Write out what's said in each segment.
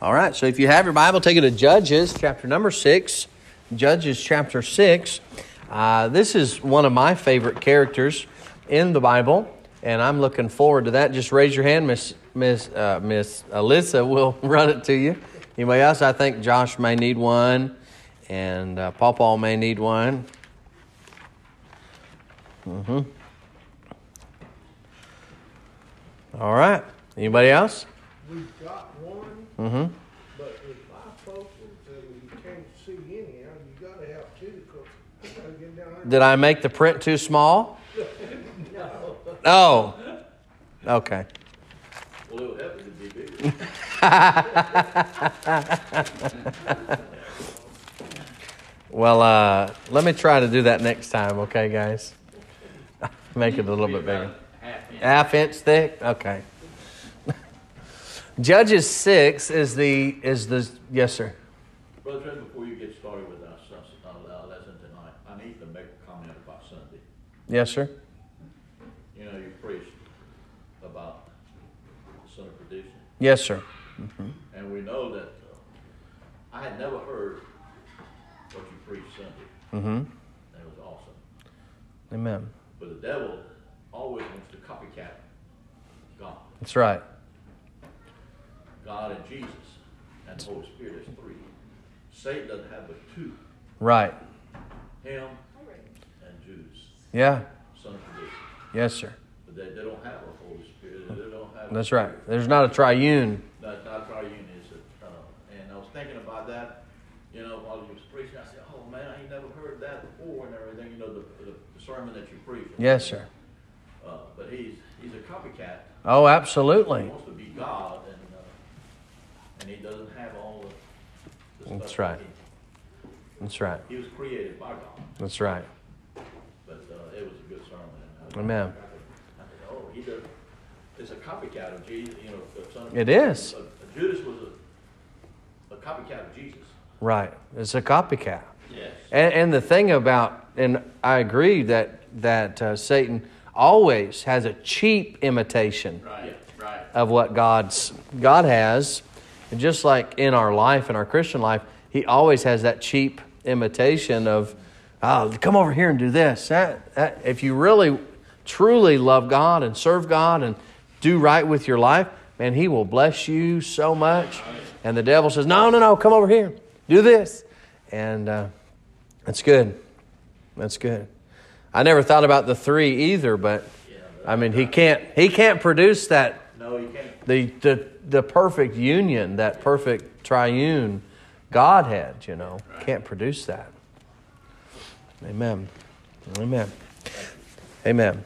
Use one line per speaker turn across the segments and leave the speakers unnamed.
All right, so if you have your Bible, take it to Judges chapter number 6. Judges chapter 6. Uh, this is one of my favorite characters in the Bible, and I'm looking forward to that. Just raise your hand, Miss Miss uh, Miss Alyssa will run it to you. Anybody else? I think Josh may need one, and uh, Paul Paul may need one. Mm-hmm. All right. Anybody else?
We've got
Mm-hmm.
but if my folks you can't see anyhow, you gotta have two, cause you gotta get down there.
Did I make the print too small? No. Oh. Okay.
Well, it would happen to be bigger.
Well, uh, let me try to do that next time, okay, guys? Make it a little bit bigger.
Half inch.
Half inch thick? Okay. Judges 6 is the, is the, yes, sir.
Brother Trent, before you get started with our, uh, our lesson tonight, I need to make a comment about Sunday.
Yes, sir.
You know, you preached about the son of perdition,
Yes, sir.
and we know that uh, I had never heard what you preached Sunday.
Mm-hmm.
It was awesome.
Amen.
But the devil always wants to copycat God.
That's right.
God and Jesus and the Holy Spirit is three. Satan doesn't have but two.
Right.
Him and Judas,
Yeah.
son of perdition.
Yes, sir.
But they, they don't have a Holy Spirit. They don't have.
That's right. There's not a triune.
That's not triune, is it? Uh, and I was thinking about that, you know, while you was preaching. I said, "Oh man, I ain't never heard that before," and everything. You know, the, the, the sermon that you preached.
Yes, sir.
Uh, but he's he's a copycat.
Oh,
He
absolutely.
wants to be God, and uh, and he doesn't have all the. the
That's right. That's right.
He, was created by God,
That's right.
but uh, it was a good sermon. I,
Amen.
I, said, oh, he does. It's a copycat of Jesus. You know, the son of
It is.
Uh, Judas was a, a copycat of Jesus.
Right. It's a copycat.
Yes.
And, and the thing about, and I agree that that uh, Satan always has a cheap imitation
Right. Right.
of what God's God has, and just like in our life, in our Christian life, he always has that cheap imitation of, oh, come over here and do this. That, that, if you really, truly love God and serve God and do right with your life, man, He will bless you so much. And the devil says, no, no, no, come over here, do this, and uh, that's good. That's good. I never thought about the three either, but I mean, he can't he can't produce that
No, you can't.
The the the perfect union, that perfect triune Godhead. You know, can't produce that. Amen. Amen. Amen.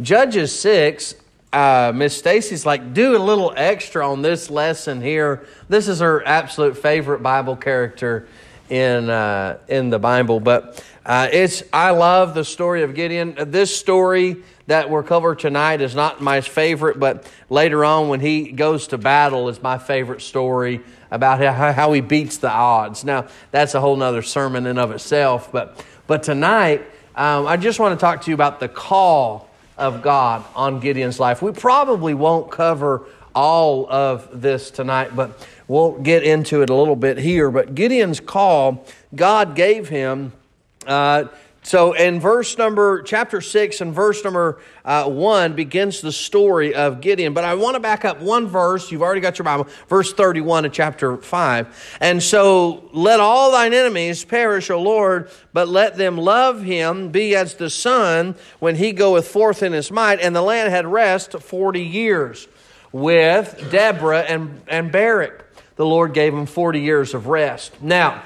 Judges six. Uh, Miss Stacy's like, do a little extra on this lesson here. This is her absolute favorite Bible character in uh, in the Bible, but uh, it's I love the story of Gideon. This story that we're covering tonight is not my favorite, but later on when he goes to battle is my favorite story about how, how he beats the odds. Now that's a whole nother sermon in of itself, but but tonight um, I just want to talk to you about the call of God on Gideon's life. We probably won't cover all of this tonight, but we'll get into it a little bit here. But Gideon's call, God gave him. Uh, so in verse number, chapter 6 and verse number uh, 1 begins the story of Gideon. But I want to back up one verse. You've already got your Bible, verse 31 of chapter 5. And so let all thine enemies perish, O Lord, but let them love him, be as the sun when he goeth forth in his might. And the land had rest 40 years with Deborah and, and Barak. The Lord gave him 40 years of rest. Now,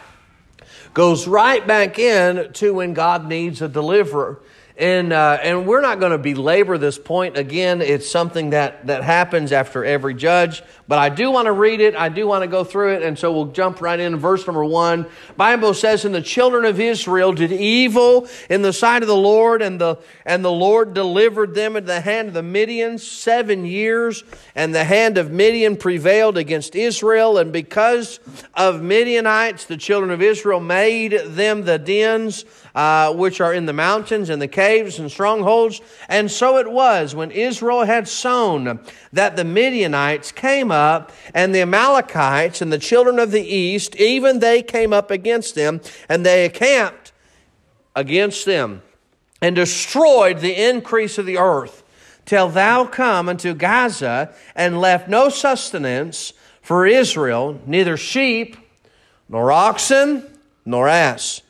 goes right back in to when God needs a deliverer. And, uh, and we're not going to belabor this point. Again, it's something that, that happens after every judge. But I do want to read it. I do want to go through it. And so we'll jump right in. Verse number one. Bible says, And the children of Israel did evil in the sight of the Lord, and the, and the Lord delivered them into the hand of the Midians seven years. And the hand of Midian prevailed against Israel. And because of Midianites, the children of Israel made them the dens uh, which are in the mountains and the caves and strongholds. And so it was when Israel had sown that the Midianites came up and the Amalekites and the children of the east, even they came up against them and they encamped against them and destroyed the increase of the earth till thou come unto Gaza and left no sustenance for Israel, neither sheep nor oxen nor ass.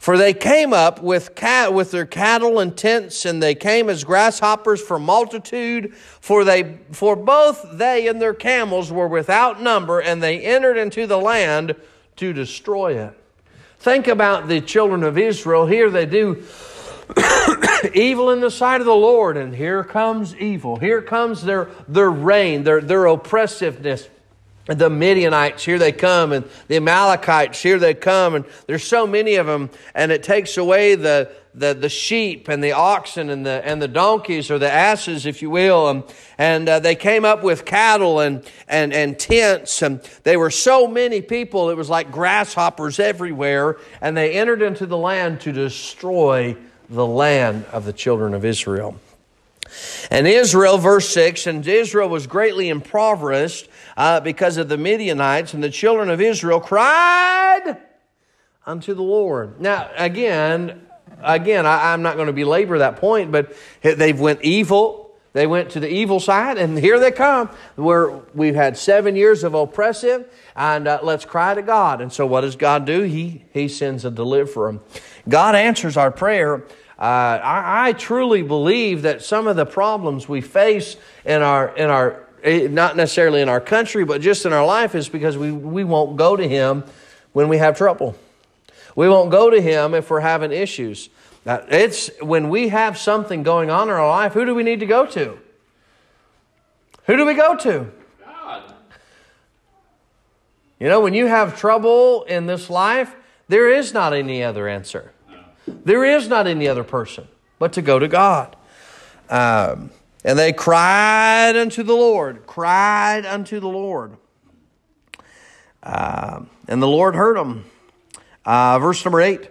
For they came up with, cat, with their cattle and tents, and they came as grasshoppers for multitude. For, they, for both they and their camels were without number, and they entered into the land to destroy it. Think about the children of Israel. Here they do evil in the sight of the Lord, and here comes evil. Here comes their, their reign, their, their oppressiveness the Midianites, here they come, and the Amalekites, here they come, and there's so many of them, and it takes away the, the, the sheep and the oxen and the, and the donkeys or the asses, if you will. And, and uh, they came up with cattle and, and, and tents, and they were so many people, it was like grasshoppers everywhere, and they entered into the land to destroy the land of the children of Israel. And Israel, verse 6, and Israel was greatly impoverished uh, because of the Midianites, and the children of Israel cried unto the Lord. Now, again, again, I, am not going to belabor that point, but they've went evil. They went to the evil side, and here they come. Where we've had seven years of oppressive, and uh, let's cry to God. And so, what does God do? He He sends a deliverer. God answers our prayer uh, I, I, truly believe that some of the problems we face in our, in our, not necessarily in our country, but just in our life is because we, we won't go to Him when we have trouble. We won't go to Him if we're having issues. It's when we have something going on in our life, who do we need to go to? Who do we go to? God. You know, when you have trouble in this life, there is not any other answer. There is not any other person but to go to God. Um, and they cried unto the Lord, cried unto the Lord. Uh, and the Lord heard them. Uh, verse number 8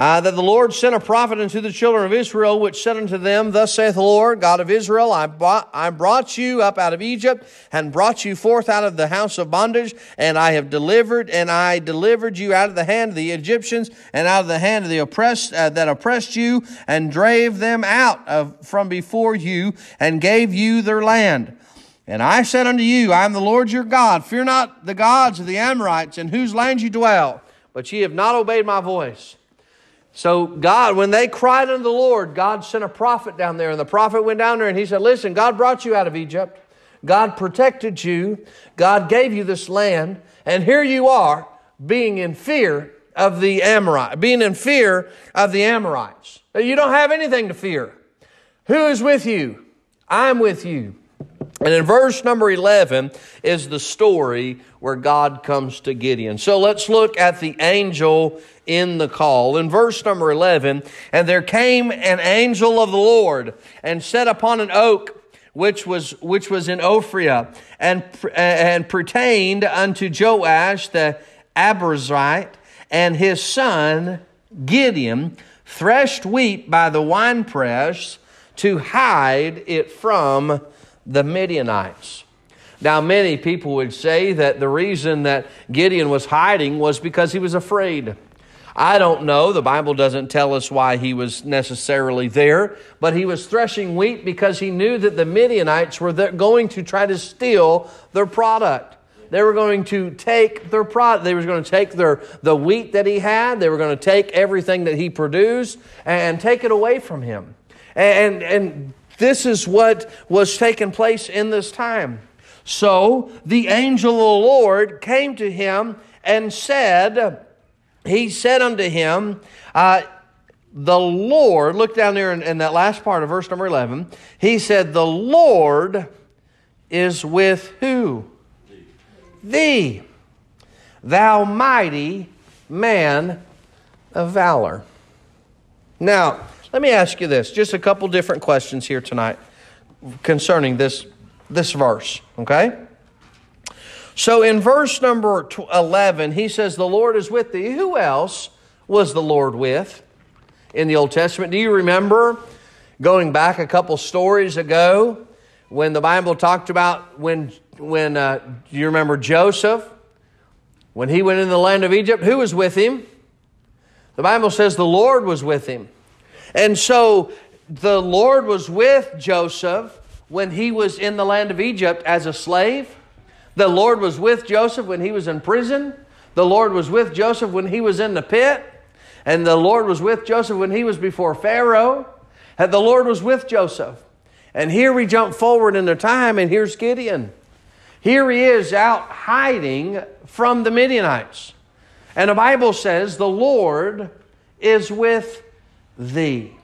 uh, that the Lord sent a prophet unto the children of Israel, which said unto them, Thus saith the Lord, God of Israel, I brought, I brought you up out of Egypt, and brought you forth out of the house of bondage, and I have delivered, and I delivered you out of the hand of the Egyptians, and out of the hand of the oppressed uh, that oppressed you, and drave them out of, from before you, and gave you their land. And I said unto you, I am the Lord your God. Fear not the gods of the Amorites, in whose land you dwell. But ye have not obeyed my voice. So, God, when they cried unto the Lord, God sent a prophet down there. And the prophet went down there and he said, Listen, God brought you out of Egypt. God protected you. God gave you this land. And here you are being in fear of the Amorites, being in fear of the Amorites. You don't have anything to fear. Who is with you? I'm with you. And in verse number 11 is the story where God comes to Gideon. So let's look at the angel in the call. In verse number 11, and there came an angel of the Lord and sat upon an oak which was which was in Ophrah and eh, and pertained unto Joash the Abiezrite and his son Gideon threshed wheat by the winepress to hide it from the Midianites. Now, many people would say that the reason that Gideon was hiding was because he was afraid. I don't know. The Bible doesn't tell us why he was necessarily there, but he was threshing wheat because he knew that the Midianites were going to try to steal their product. They were going to take their product. They were going to take their the wheat that he had. They were going to take everything that he produced and take it away from him. And and this is what was taking place in this time. So the angel of the Lord came to him and said, He said unto him, uh, the Lord, look down there in, in, that last part of verse number 11. He said, The Lord is with who? Thee. Thee, thou mighty man of valor. Now, let me ask you this just a couple different questions here tonight concerning this, this verse, okay? So in verse number 11, he says, The Lord is with thee. Who else was the Lord with in the Old Testament? Do you remember Going back a couple stories ago, when the Bible talked about when, when uh, do you remember Joseph? When he went in the land of Egypt, who was with him? The Bible says the Lord was with him. And so the Lord was with Joseph when he was in the land of Egypt as a slave. The Lord was with Joseph when he was in prison. The Lord was with Joseph when he was in the pit. And the Lord was with Joseph when he was before Pharaoh. And the Lord was with Joseph. And here we jump forward in the time, and here's Gideon. Here he is out hiding from the Midianites. And the Bible says, The Lord is with thee.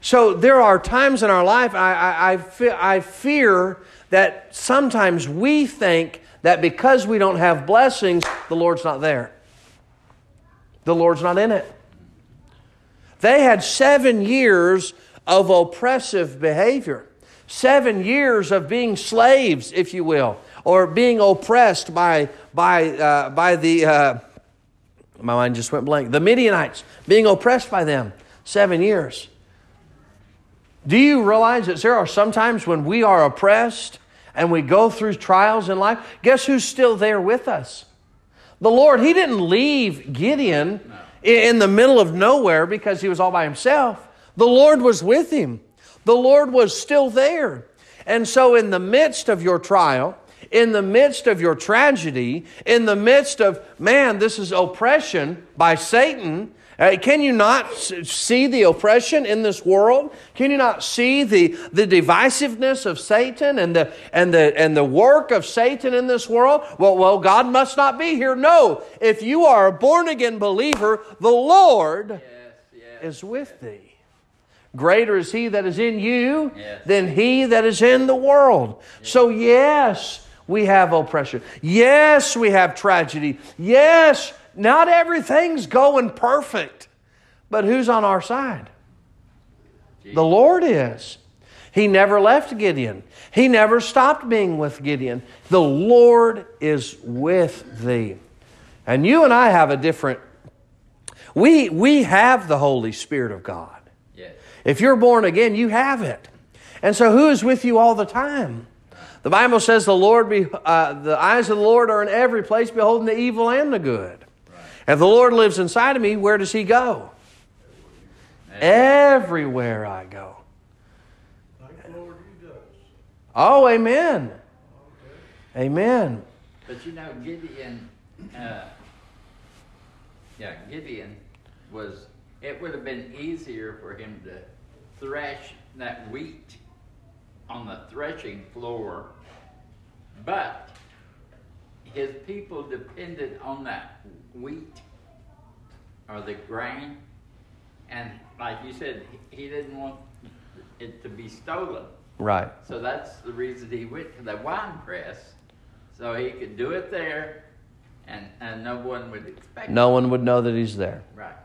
So there are times in our life I, I, I, fe- I fear that sometimes we think that because we don't have blessings, the Lord's not there. The Lord's not in it. They had seven years of oppressive behavior, seven years of being slaves, if you will, or being oppressed by, by, uh, by the, uh, my mind just went blank, the Midianites, being oppressed by them, seven years. Do you realize that there are sometimes when we are oppressed and we go through trials in life? Guess who's still there with us? The Lord. He didn't leave Gideon in the middle of nowhere because he was all by himself. The Lord was with him, the Lord was still there. And so, in the midst of your trial, in the midst of your tragedy, in the midst of, man, this is oppression by Satan, uh, can you not see the oppression in this world? Can you not see the, the divisiveness of Satan and the, and, the, and the work of Satan in this world? Well, well, God must not be here. No. If you are a born again believer, the Lord yes, yes, is with yes. thee. Greater is he that is in you than he that is in the world. So, yes, we have oppression. Yes, we have tragedy. Yes, not everything's going perfect, but who's on our side? The Lord is. He never left Gideon. He never stopped being with Gideon. The Lord is with thee. And you and I have a different we we have the Holy Spirit of God. Yes. If you're born again, you have it. And so who is with you all the time? The Bible says the Lord be, uh, the eyes of the Lord are in every place beholding the evil and the good. If the Lord lives inside of me, where does He go? Everywhere I go. Oh, amen. Amen.
But you know, Gideon, uh, yeah, Gideon was, it would have been easier for him to thresh that wheat on the threshing floor, but his people depended on that wheat or the grain. And like you said, he didn't want it to be stolen.
Right.
So that's the reason he went to the wine press, so he could do it there, and and no one would expect.
No one would know that he's there.
Right.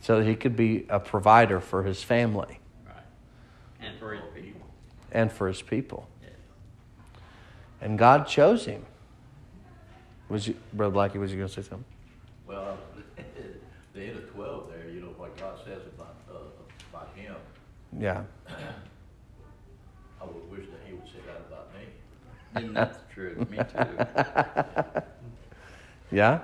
So he could be a provider for his family.
Right. And for his people.
And for his people. Yes. And God chose him. Was you, Brother Blackie, was you going to say something?
Well, the end of 12 there, you know, what God says about, uh, about him.
Yeah.
I would wish that he would say that about me.
And that's true. Me too.
Yeah?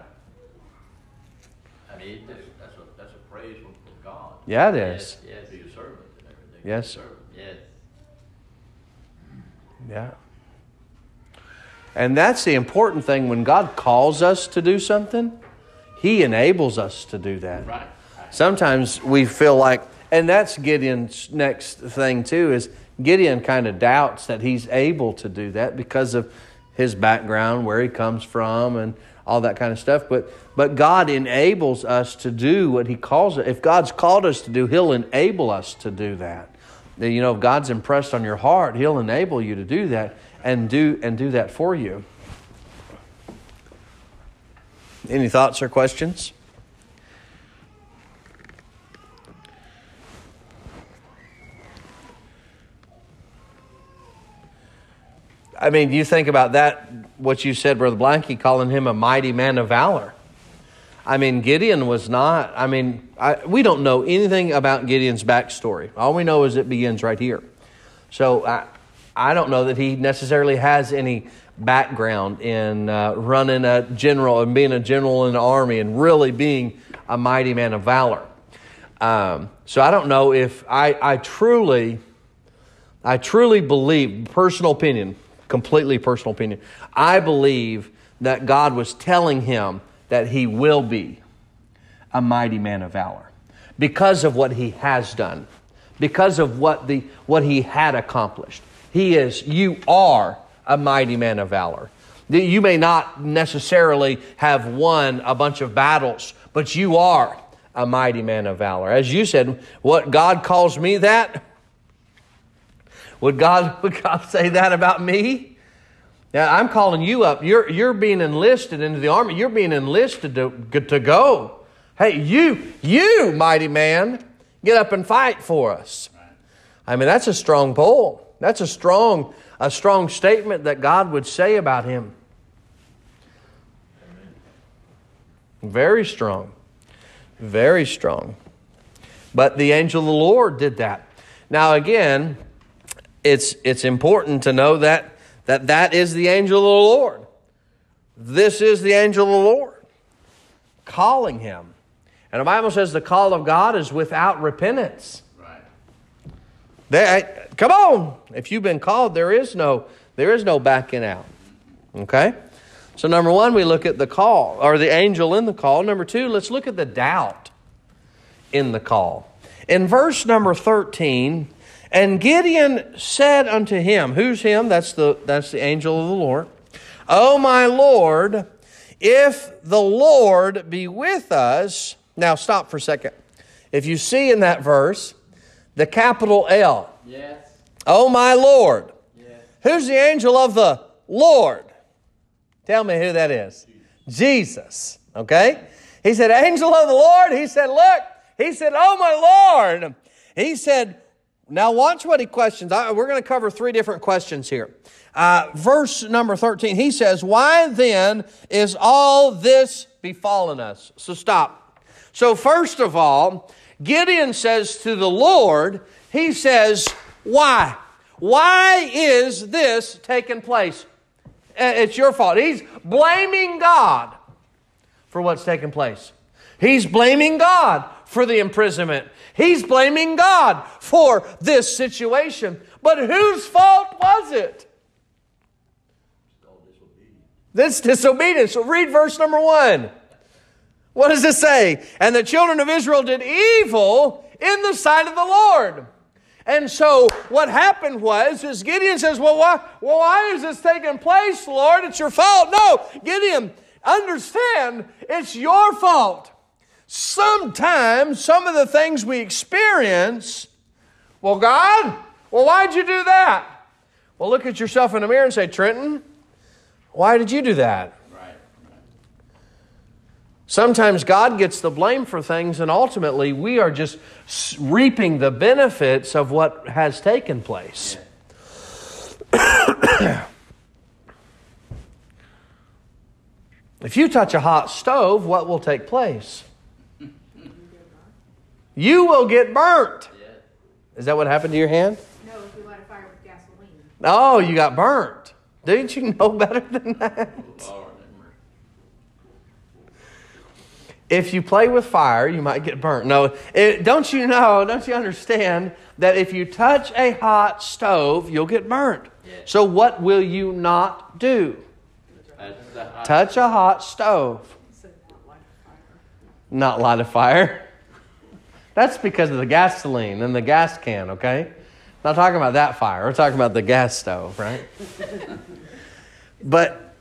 I mean, that's, that's a, that's a praise from, from God.
Yeah, it is.
Yes. yes.
Be a servant and everything.
Yes, sir.
Yes.
Yeah. And that's the important thing when God calls us to do something, He enables us to do that.
Right.
Sometimes we feel like, and that's Gideon's next thing too, is Gideon kind of doubts that he's able to do that because of his background, where he comes from, and all that kind of stuff. But but God enables us to do what He calls it. If God's called us to do, He'll enable us to do that. You know, if God's impressed on your heart, He'll enable you to do that and do and do that for you. Any thoughts or questions? I mean, you think about that, what you said, Brother Blanky, calling him a mighty man of valor. I mean, Gideon was not, I mean, I, we don't know anything about Gideon's backstory. All we know is it begins right here. So I, I don't know that he necessarily has any background in uh, running a general and being a general in the army and really being a mighty man of valor. Um, so I don't know if I, I truly, I truly believe, personal opinion, completely personal opinion, I believe that God was telling him that he will be a mighty man of valor because of what he has done, because of what, the, what he had accomplished. He is, you are a mighty man of valor. You may not necessarily have won a bunch of battles, but you are a mighty man of valor. As you said, what God calls me that? Would God, would God say that about me? Yeah, I'm calling you up. You're, you're being enlisted into the army. You're being enlisted to, to go. Hey, you, you, mighty man, get up and fight for us. I mean, that's a strong pull. That's a strong, a strong statement that God would say about him. Very strong. Very strong. But the angel of the Lord did that. Now, again, it's, it's important to know that that that is the angel of the Lord. This is the angel of the Lord calling him. And the Bible says the call of God is without repentance.
Right.
They, come on. If you've been called, there is no there is no backing out. Okay? So number 1, we look at the call or the angel in the call. Number 2, let's look at the doubt in the call. In verse number 13, and Gideon said unto him, Who's him? That's the, that's the angel of the Lord. Oh, my Lord, if the Lord be with us. Now, stop for a second. If you see in that verse the capital L.
Yes.
Oh, my Lord.
Yes.
Who's the angel of the Lord? Tell me who that is. Jesus. Okay? He said, Angel of the Lord. He said, Look. He said, Oh, my Lord. He said, now, watch what he questions. I, we're going to cover three different questions here. Uh, verse number 13, he says, Why then is all this befallen us? So stop. So, first of all, Gideon says to the Lord, He says, Why? Why is this taking place? Uh, it's your fault. He's blaming God for what's taking place. He's blaming God for the imprisonment. He's blaming God for this situation. But whose fault was it? This disobedience. So read verse number one. What does it say? And the children of Israel did evil in the sight of the Lord. And so what happened was, is Gideon says, well why, well, why is this taking place, Lord? It's your fault. No, Gideon, understand, it's your fault sometimes some of the things we experience, well, God, well, why'd you do that? Well, look at yourself in the mirror and say, Trenton, why did you do that? Sometimes God gets the blame for things, and ultimately we are just reaping the benefits of what has taken place. if you touch a hot stove, what will take place? You will get burnt.
Yeah.
Is that what happened to your hand?
No, if we light a fire with gasoline.
Oh, you got burnt. Didn't you know better than that?
Lord, have mercy.
If you play with fire, you might get burnt. No, it, don't you know, don't you understand that if you touch a hot stove, you'll get burnt?
Yeah.
So, what will you not do?
That's the hot-
Touch a hot stove,
So not light a fire.
not light a fire. That's because of the gasoline and the gas can, okay? Not talking about that fire. We're talking about the gas stove, right? but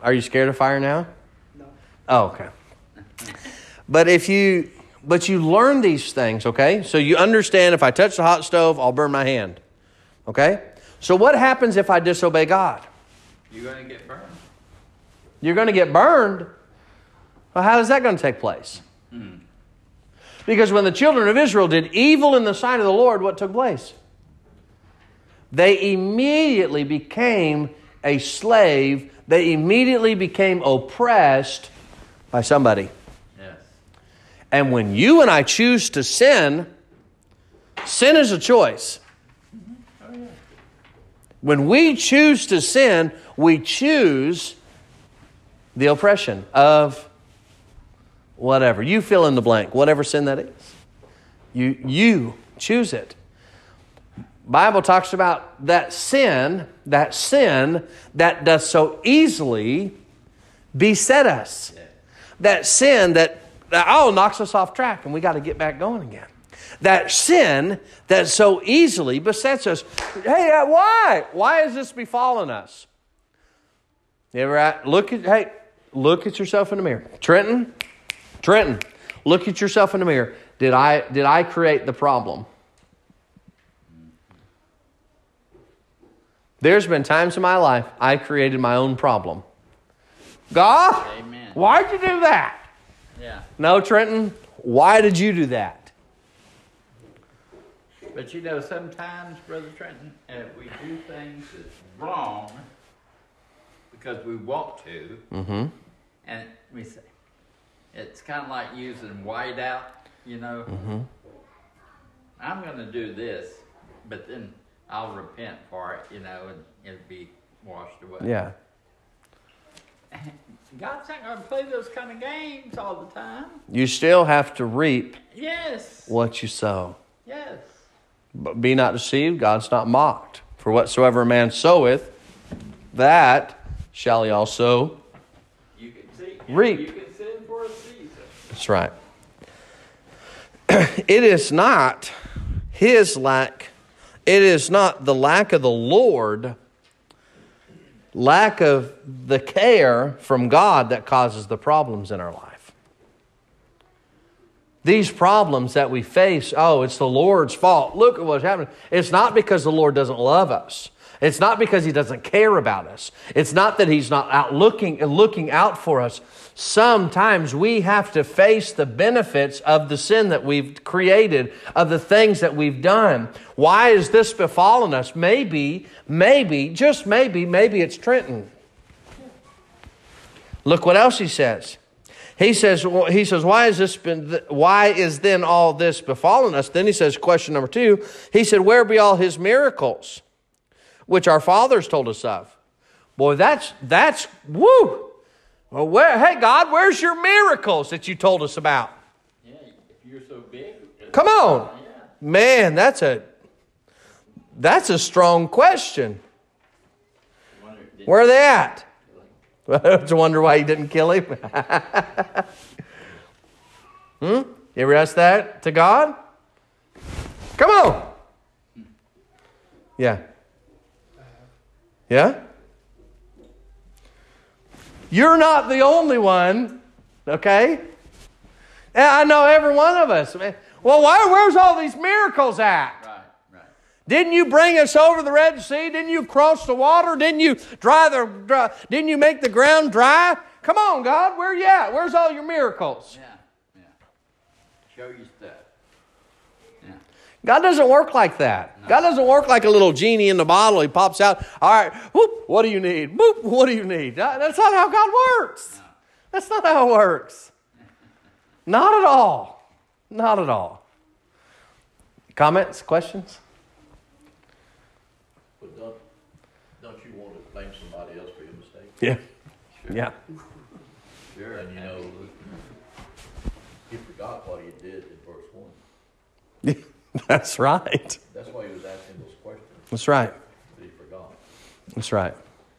are you scared of fire now?
No.
Oh, okay. But if you but you learn these things, okay? So you understand if I touch the hot stove, I'll burn my hand. Okay? So what happens if I disobey God?
You're going to get burned.
You're going to get burned. Well, how is that going to take place? Hmm. Because when the children of Israel did evil in the sight of the Lord, what took place? They immediately became a slave. They immediately became oppressed by somebody.
Yes.
And when you and I choose to sin, sin is a choice. When we choose to sin, we choose the oppression of whatever. You fill in the blank, whatever sin that is. You, you choose it. Bible talks about that sin, that sin that does so easily beset us. That sin that, that oh knocks us off track and we got to get back going again. That sin that so easily besets us. Hey, uh, why? Why has this befallen us? You ever at- look at hey, look at yourself in the mirror. Trenton, Trenton, look at yourself in the mirror. Did I did I create the problem? There's been times in my life I created my own problem. God,
Amen.
why'd you do that?
Yeah.
No, Trenton, why did you do that?
But you know, sometimes, Brother Trenton, if we do things that's wrong because we want to,
Mm-hmm.
and we say, it's kind of like using whiteout, you know.
Mm-hmm.
I'm going to do this, but then I'll repent for it, you know, and it'll be washed away.
Yeah.
God's not going to play those kind of games all the time.
You still have to reap
Yes.
what you sow.
Yes.
But be not deceived, God's not mocked. For whatsoever a man soweth, that shall he also.
You can see.
Reap.
You can sin for a season.
That's right. it is not his lack, it is not the lack of the Lord, lack of the care from God that causes the problems in our life. These problems that we face, oh, it's the Lord's fault. Look at what's happening. It's not because the Lord doesn't love us. It's not because he doesn't care about us. It's not that he's not out looking and looking out for us. Sometimes we have to face the benefits of the sin that we've created, of the things that we've done. Why is this befallen us? Maybe, maybe, just maybe, maybe it's Trenton. Look what else he says. He says, he says, why is this been, why is then all this befallen us? Then he says, question number two, he said, where be all his miracles, which our fathers told us of? Boy, that's, that's, woo. Well, where, hey, God, where's your miracles that you told us about?
Yeah, if you're so big.
Come on.
Yeah.
Man, that's a, that's a strong question.
Wonder,
Where are they at? I have to wonder why he didn't kill him. hmm? You ever ask that to God? Come on. Yeah. Yeah? You're not the only one, okay? And I know every one of us. Well, why, where's all these miracles at?
Right, right.
Didn't you bring us over the Red Sea? Didn't you cross the water? Didn't you dry the dry, didn't you make the ground dry? Come on, God, where you at? Where's all your miracles?
Yeah, yeah. Show you stuff.
God doesn't work like that. God doesn't work like a little genie in the bottle. He pops out, all right, whoop, what do you need? Whoop, what do you need? That's not how God works. That's not how it works. Not at all. Not at all. Comments, questions?
But don't, don't you want to blame somebody else for your mistake?
Yeah. Yeah.
Sure.
And you know, he forgot what he did in verse one.
That's right.
That's why he was asking those questions,
That's right.
but he forgot.
That's right.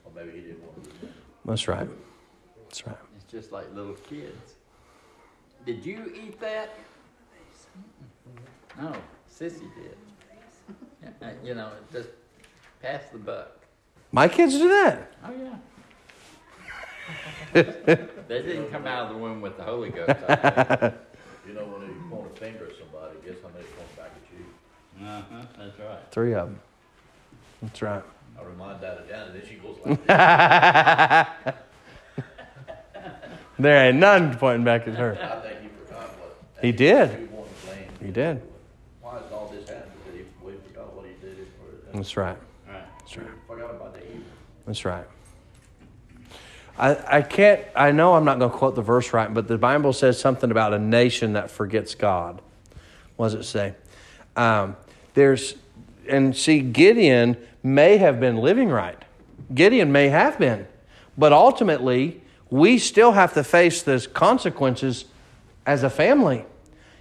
Or maybe he didn't want to remember.
That's right. That's right.
It's just like little kids. Did you eat that? No, Sissy did. You know, it just pass the buck.
My kids do that.
Oh yeah. they didn't come out of the womb with the Holy Ghost.
You know, when you point a finger at somebody, guess how many point back at you?
you. Uh-huh, that's right.
Three of them. That's right.
I remind that of Janet, and then she goes like this.
There ain't none pointing back at her.
I think he forgot what.
He did.
He wanted to blame.
He did.
Why is all this happening? Because he, we forgot what he did. Or,
That's right.
Right.
That's right.
Forgot about the evil.
That's right. I, I can't, I know I'm not going to quote the verse right, but the Bible says something about a nation that forgets God. What does it say? Um, there's, and see, Gideon may have been living right. Gideon may have been. But ultimately, we still have to face the consequences as a family.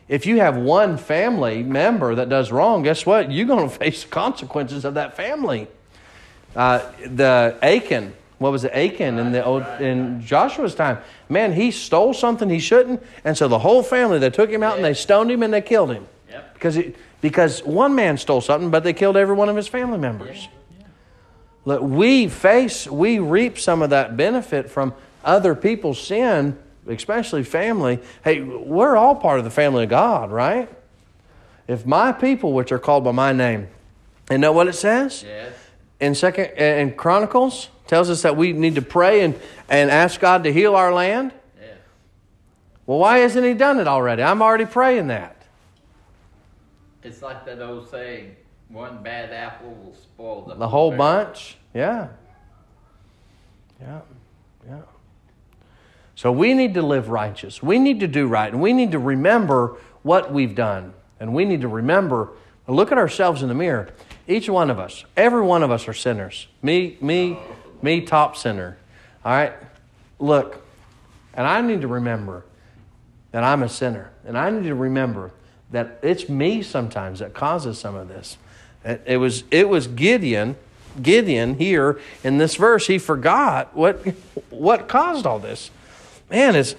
If you have one family member that does wrong, guess what? You're going to face the consequences of that family. Uh, the Achan, what was it, Achan in the old in Joshua's time? Man, he stole something he shouldn't, and so the whole family they took him out and they stoned him and they killed him
Yep.
because he, because one man stole something, but they killed every one of his family members. Look, we face, we reap some of that benefit from other people's sin, especially family. Hey, we're all part of the family of God, right? If my people, which are called by my name, and know what it says
Yes.
in Second in Chronicles, tells us that we need to pray and, and ask God to heal our land. Well, why hasn't He done it already? I'm already praying that.
It's like that old saying, one bad apple will spoil the,
The whole
barrel."
bunch? Yeah. Yeah. Yeah. So we need to live righteous. We need to do right. And we need to remember what we've done. And we need to remember, look at ourselves in the mirror. Each one of us, every one of us are sinners. Me, me, me, top sinner. All right? Look, and I need to remember that I'm a sinner. And I need to remember that it's me sometimes that causes some of this. It, was, it was Gideon, Gideon here in this verse. He forgot what, what caused all this. Man, it's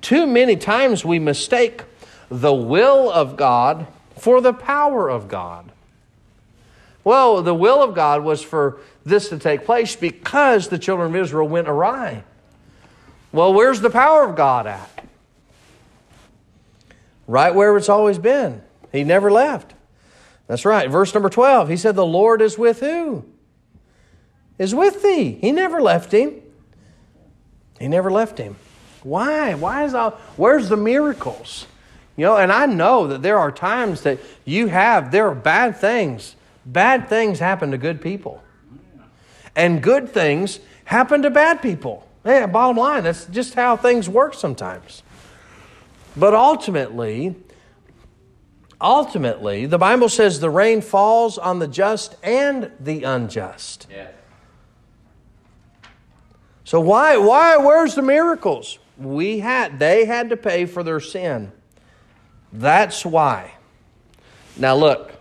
too many times we mistake the will of God for the power of God. Well, the will of God was for this to take place because the children of Israel went awry. Well, where's the power of God at? Right where it's always been. He never left. That's right. Verse number 12, he said, The Lord is with who? Is with thee. He never left him. He never left him. Why? Why is all, where's the miracles? You know, and I know that there are times that you have, there are bad things. Bad things happen to good people. And good things happen to bad people. Yeah, bottom line, that's just how things work sometimes. But ultimately, ultimately, the Bible says the rain falls on the just and the unjust.
Yes.
So why why where's the miracles? We had they had to pay for their sin. That's why. Now look.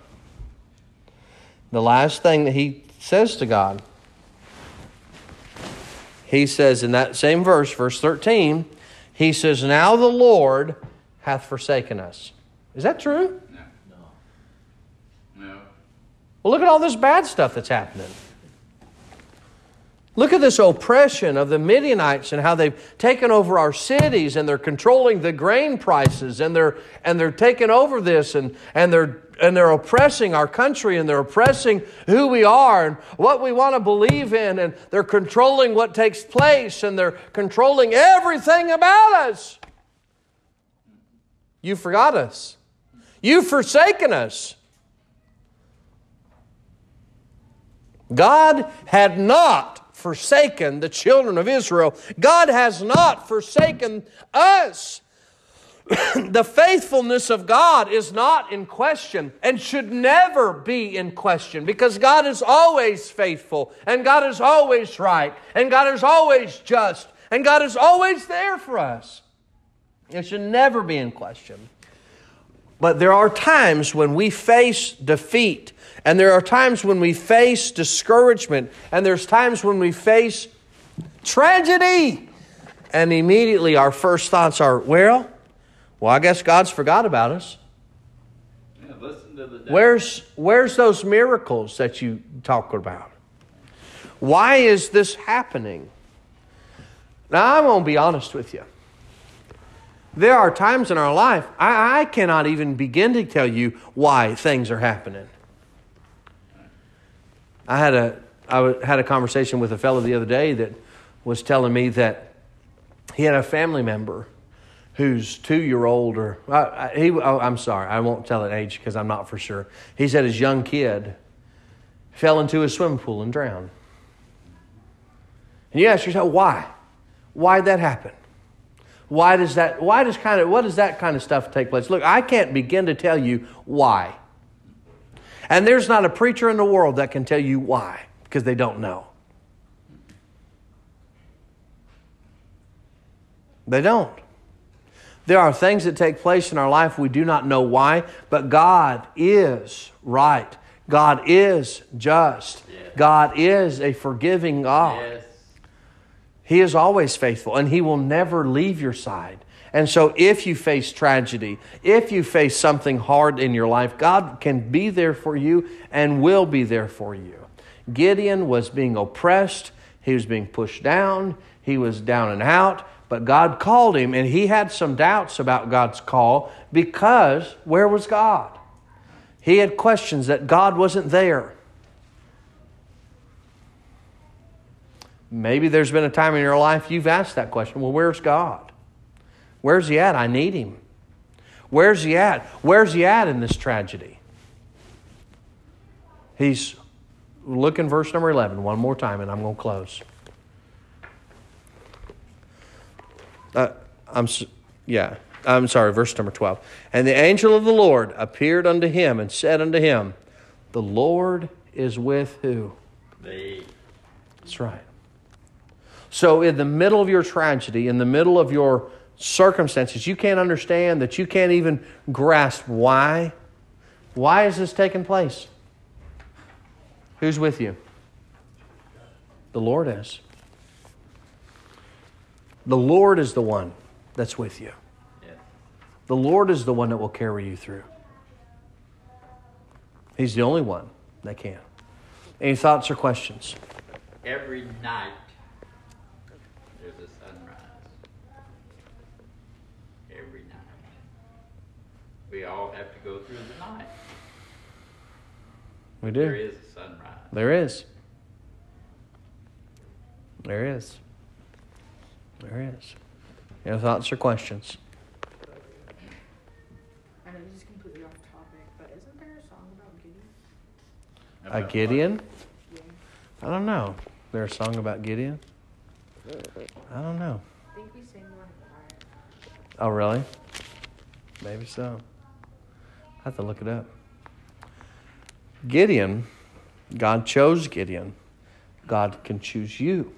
The last thing that he says to God. He says in that same verse, verse 13, he says, Now the Lord hath forsaken us. Is that true?
No. No.
Well, look at all this bad stuff that's happening. Look at this oppression of the Midianites and how they've taken over our cities and they're controlling the grain prices and they're and they're taking over this and, and they're and they're oppressing our country and they're oppressing who we are and what we want to believe in and they're controlling what takes place and they're controlling everything about us. You forgot us. You've forsaken us. God had not forsaken the children of Israel. God has not forsaken us. the faithfulness of God is not in question and should never be in question because God is always faithful and God is always right and God is always just and God is always there for us. It should never be in question. But there are times when we face defeat, and there are times when we face discouragement, and there's times when we face tragedy. And immediately our first thoughts are, well, well, I guess God's forgot about us.
Yeah, listen to the.
Where's where's those miracles that you talk about? Why is this happening? Now I'm gonna be honest with you. There are times in our life I, I cannot even begin to tell you why things are happening. I had a I had a conversation with a fellow the other day that was telling me that he had a family member who's two year old or he oh, I'm sorry I won't tell an age because I'm not for sure. He said his young kid fell into a swimming pool and drowned. And you ask yourself why? Why'd that happen? Why does that why does kind of what does that kind of stuff take place? Look, I can't begin to tell you why. And there's not a preacher in the world that can tell you why, because they don't know. They don't. There are things that take place in our life we do not know why, but God is right. God is just.
Yes.
God is a forgiving God.
Yes.
He is always faithful and He will never leave your side. And so, if you face tragedy, if you face something hard in your life, God can be there for you and will be there for you. Gideon was being oppressed, he was being pushed down, he was down and out, but God called him, and he had some doubts about God's call because where was God? He had questions that God wasn't there. Maybe there's been a time in your life you've asked that question well, where's God? Where's He at? I need Him. Where's He at? Where's He at in this tragedy? He's, look in verse number 11 one more time, and I'm going to close. Uh, I'm, yeah, I'm sorry, verse number 12. And the angel of the Lord appeared unto him and said unto him, The Lord is with who?
They,
That's right. So, in the middle of your tragedy, in the middle of your circumstances, you can't understand that you can't even grasp why. Why is this taking place? Who's with you? The Lord is. The Lord is the one that's with you. The Lord is the one that will carry you through. He's the only one that can. Any thoughts or questions?
Every night there's a sunrise. Every night. We all have to go through the night.
We do.
There is a sunrise.
There is. There is. There is. Any thoughts or questions?
I know this is completely off topic, but isn't there a song about Gideon?
A
About what?
Gideon?
Yeah.
I don't know. Is there a song about Gideon? I don't know.
I think we sang one in choir.
Oh, really? Maybe so. I have to look it up. Gideon, God chose Gideon. God can choose you.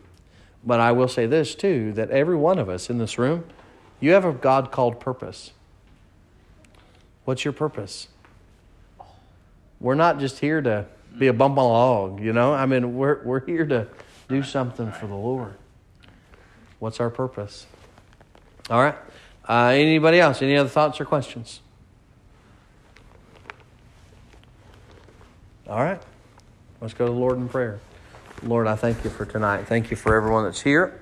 But I will say this too that every one of us in this room, you have a God called purpose. What's your purpose? We're not just here to be a bump on a log, you know? I mean, we're, we're here to do something for the Lord. What's our purpose? All right. Uh, anybody else? Any other thoughts or questions? All right. Let's go to the Lord in prayer. Lord, I thank you for tonight. Thank you for everyone that's here.